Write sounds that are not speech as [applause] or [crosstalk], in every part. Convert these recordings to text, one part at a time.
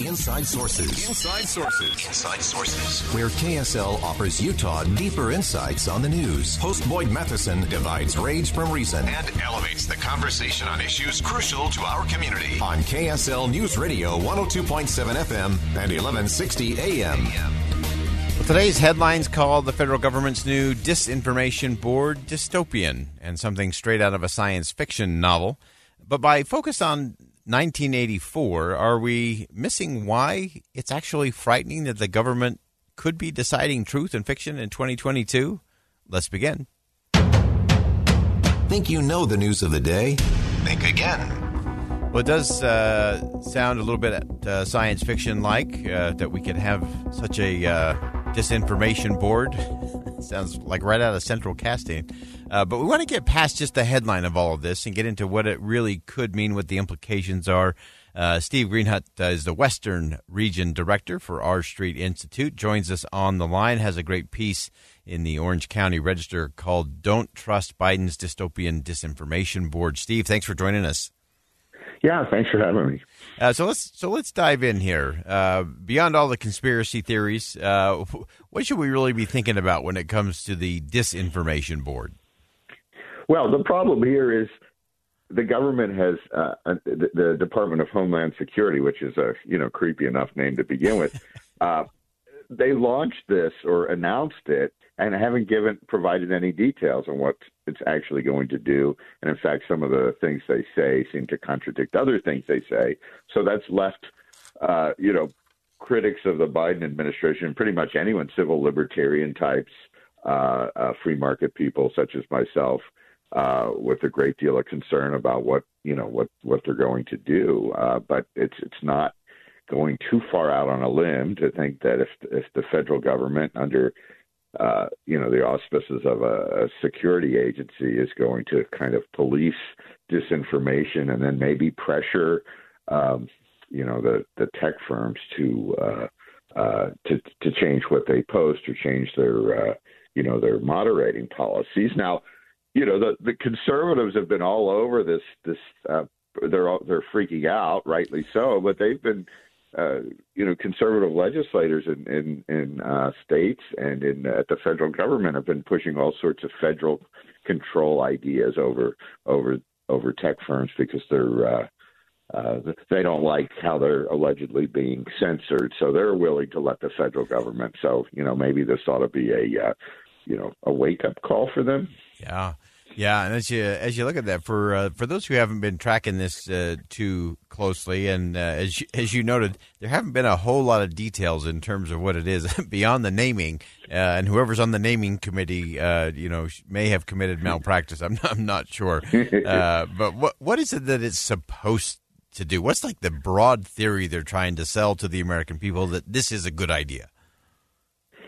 Inside Sources. Inside Sources. Inside Sources. Where KSL offers Utah deeper insights on the news. Host Boyd Matheson divides rage from reason and elevates the conversation on issues crucial to our community. On KSL News Radio 102.7 FM and 1160 AM. Well, today's headlines call the federal government's new disinformation board dystopian and something straight out of a science fiction novel. But by focus on 1984, are we missing why it's actually frightening that the government could be deciding truth and fiction in 2022? Let's begin. Think you know the news of the day? Think again. Well, it does uh, sound a little bit uh, science fiction like uh, that we could have such a uh, disinformation board. [laughs] Sounds like right out of central casting. Uh, but we want to get past just the headline of all of this and get into what it really could mean, what the implications are. Uh, Steve Greenhut uh, is the Western Region Director for R Street Institute. Joins us on the line. Has a great piece in the Orange County Register called "Don't Trust Biden's Dystopian Disinformation Board." Steve, thanks for joining us. Yeah, thanks for having me. Uh, so let's so let's dive in here. Uh, beyond all the conspiracy theories, uh, what should we really be thinking about when it comes to the disinformation board? Well, the problem here is the government has uh, the, the, Department of Homeland Security, which is a you know creepy enough name to begin with. [laughs] Uh, they launched this or announced it and haven't given provided any details on what it's actually going to do. And in fact, some of the things they say seem to contradict other things they say. So that's left, uh, you know, critics of the Biden administration, pretty much anyone, civil libertarian types, uh, uh, free market people such as myself, uh, with a great deal of concern about what you know what what they're going to do. Uh, but it's it's not going too far out on a limb to think that if if the federal government under uh, you know the auspices of a, a security agency is going to kind of police disinformation and then maybe pressure um, you know the the tech firms to uh, uh, to to change what they post or change their uh, you know their moderating policies now you know the the conservatives have been all over this this uh, they're all, they're freaking out rightly so but they've been uh, you know conservative legislators in in, in uh, states and in at the federal government have been pushing all sorts of federal control ideas over over over tech firms because they're uh, uh, they don't like how they're allegedly being censored, so they're willing to let the federal government. So you know maybe this ought to be a uh, you know a wake up call for them. Yeah. Yeah, and as you as you look at that, for uh, for those who haven't been tracking this uh, too closely, and uh, as you, as you noted, there haven't been a whole lot of details in terms of what it is [laughs] beyond the naming. Uh, and whoever's on the naming committee, uh, you know, may have committed malpractice. I'm not, [laughs] I'm not sure, [laughs] uh, but what what is it that it's supposed to do? What's like the broad theory they're trying to sell to the American people that this is a good idea?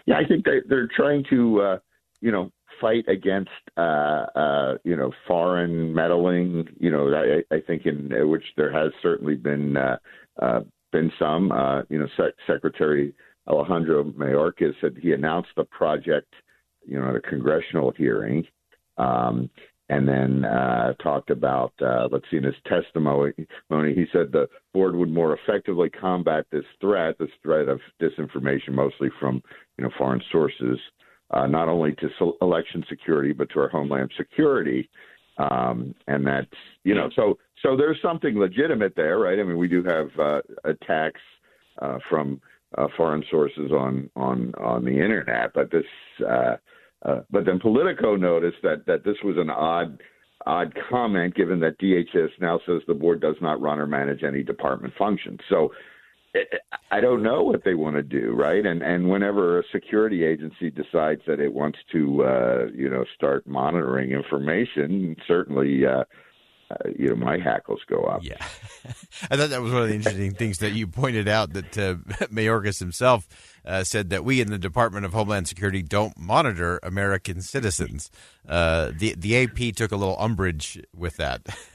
Yeah, I think they, they're trying to, you know, fight against uh, uh, you know foreign meddling. You know, I, I think in which there has certainly been uh, uh, been some. Uh, you know, Se- Secretary Alejandro Mayorkas said he announced the project, you know, at a congressional hearing. Um, and then uh, talked about, uh, let's see, in his testimony, he said the board would more effectively combat this threat, this threat of disinformation, mostly from you know foreign sources, uh, not only to election security but to our homeland security. Um, and that's you know so so there's something legitimate there, right? I mean, we do have uh, attacks uh, from uh, foreign sources on on on the internet. But this, uh, uh, but then Politico noticed that that this was an odd odd comment, given that DHS now says the board does not run or manage any department functions. So. I don't know what they want to do, right? And and whenever a security agency decides that it wants to, uh, you know, start monitoring information, certainly uh, uh, you know my hackles go up. Yeah, [laughs] I thought that was one of the interesting things that you pointed out that uh, [laughs] Mayorkas himself uh, said that we in the Department of Homeland Security don't monitor American citizens. Uh, the the AP took a little umbrage with that. [laughs]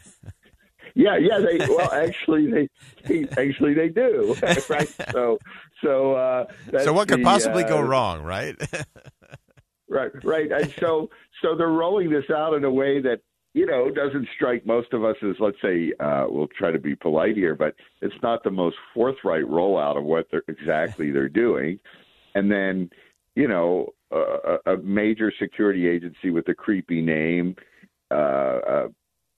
Yeah, yeah. They [laughs] well, actually, they, they actually they do, [laughs] right? So, so uh, so what could the, possibly go wrong, right? [laughs] right, right. And so, so they're rolling this out in a way that you know, doesn't strike most of us as, let's say, uh, we'll try to be polite here, but it's not the most forthright rollout of what they're exactly they're doing. And then, you know, uh, a major security agency with a creepy name uh, uh,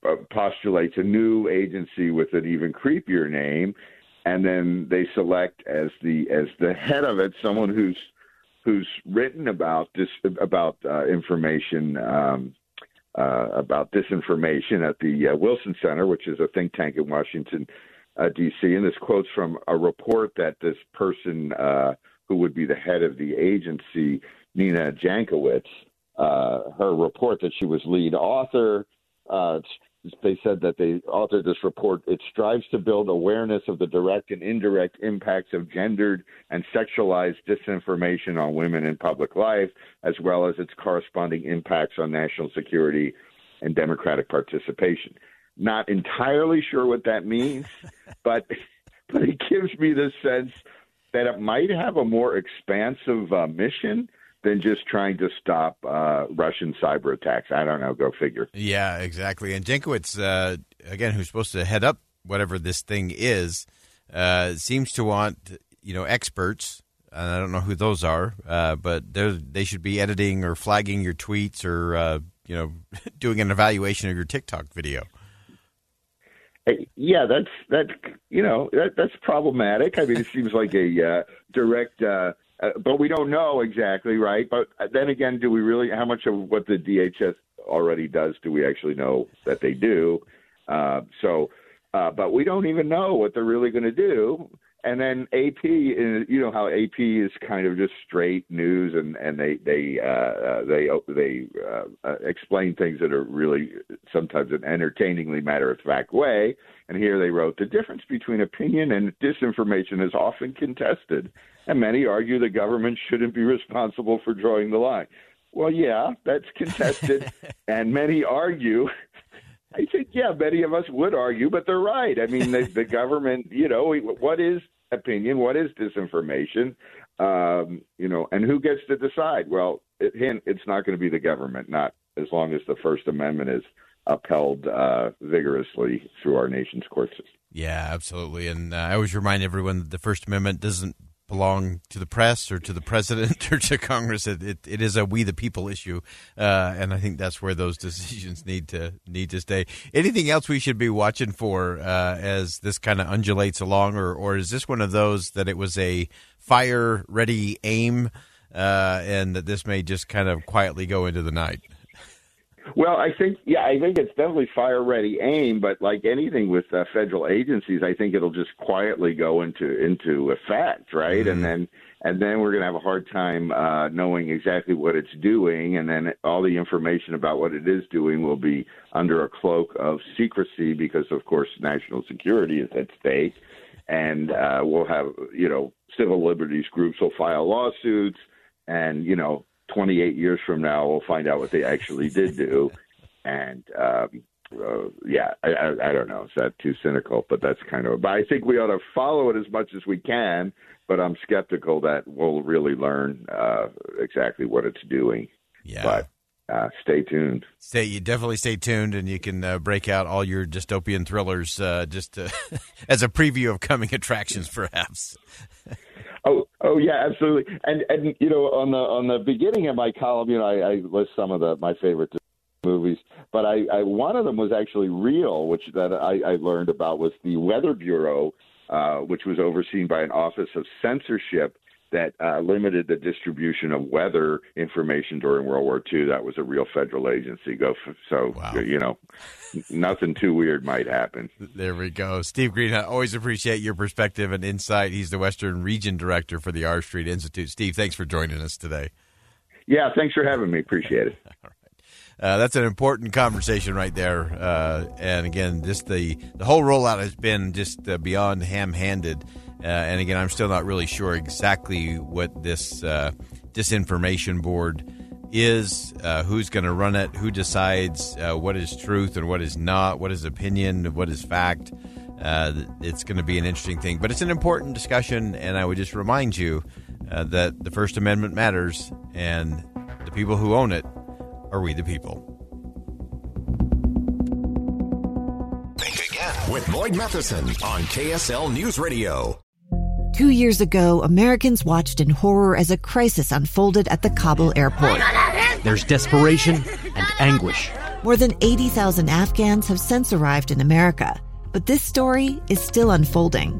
uh, postulates a new agency with an even creepier name, and then they select as the as the head of it someone who's who's written about this about uh, information. Um, uh, about disinformation at the uh, Wilson Center, which is a think tank in Washington, uh, D.C. And this quotes from a report that this person, uh, who would be the head of the agency, Nina Jankowicz, her report that she was lead author. They said that they authored this report. It strives to build awareness of the direct and indirect impacts of gendered and sexualized disinformation on women in public life, as well as its corresponding impacts on national security and democratic participation. Not entirely sure what that means, [laughs] but but it gives me the sense that it might have a more expansive uh, mission than just trying to stop uh, Russian cyber attacks. I don't know. Go figure. Yeah, exactly. And Jankowicz, uh, again, who's supposed to head up whatever this thing is, uh, seems to want you know experts. And I don't know who those are, uh, but they should be editing or flagging your tweets or uh, you know [laughs] doing an evaluation of your TikTok video. Yeah, that's that. You know, that, that's problematic. I mean, it seems like a uh, direct uh, but we don't know exactly, right? But then again, do we really? How much of what the DHS already does do we actually know that they do? Uh, so, uh, but we don't even know what they're really going to do. And then AP, uh, you know how AP is kind of just straight news, and and they they uh, uh they they uh, uh, explain things that are really sometimes an entertainingly matter of fact way. And here they wrote the difference between opinion and disinformation is often contested, and many argue the government shouldn't be responsible for drawing the line. Well, yeah, that's contested, [laughs] and many argue I think, yeah, many of us would argue, but they're right. I mean, the, the government, you know, what is opinion? What is disinformation? Um, you know, and who gets to decide? Well, it, hint, it's not going to be the government, not as long as the First Amendment is upheld uh, vigorously through our nation's court system. Yeah, absolutely. And uh, I always remind everyone that the First Amendment doesn't belong to the press or to the president [laughs] or to Congress. It, it, it is a we the people issue, uh, and I think that's where those [laughs] decisions need to need to stay. Anything else we should be watching for uh, as this kind of undulates along, or or is this one of those that it was a fire ready aim, uh, and that this may just kind of quietly go into the night? Well, I think yeah, I think it's definitely fire ready aim, but like anything with uh, federal agencies, I think it'll just quietly go into into effect, right? Mm-hmm. And then and then we're going to have a hard time uh, knowing exactly what it's doing, and then all the information about what it is doing will be under a cloak of secrecy because, of course, national security is at stake, and uh, we'll have you know civil liberties groups will file lawsuits, and you know 28 years from now, we'll find out what they actually did do. And um, uh, yeah, I, I, I don't know. Is that too cynical? But that's kind of. But I think we ought to follow it as much as we can. But I'm skeptical that we'll really learn uh, exactly what it's doing. Yeah. But uh, stay tuned. Stay, you definitely stay tuned, and you can uh, break out all your dystopian thrillers uh, just [laughs] as a preview of coming attractions, perhaps. [laughs] Oh, yeah, absolutely. And and you know, on the on the beginning of my column, you know, I, I list some of the my favorite movies, but I, I one of them was actually real, which that I, I learned about was the Weather Bureau uh, which was overseen by an Office of Censorship that uh, limited the distribution of weather information during World War II. That was a real federal agency. Go f- so Wow. you know, nothing too weird might happen. There we go. Steve Green, I always appreciate your perspective and insight. He's the Western Region Director for the R Street Institute. Steve, thanks for joining us today. Yeah, thanks for having me. Appreciate it. [laughs] Uh, that's an important conversation right there. Uh, and again, just the, the whole rollout has been just uh, beyond ham handed. Uh, and again, I'm still not really sure exactly what this uh, disinformation board is, uh, who's going to run it, who decides what is truth and what is not, what is opinion, what is fact. It's going to be an interesting thing, but it's an important discussion. And I would just remind you that the First Amendment matters, and the people who own it are we the people. Think again with Boyd Matheson on KSL News Radio. Two years ago, Americans watched in horror as a crisis unfolded at the Kabul airport. There's desperation and anguish. More than 80,000 Afghans have since arrived in America, but this story is still unfolding.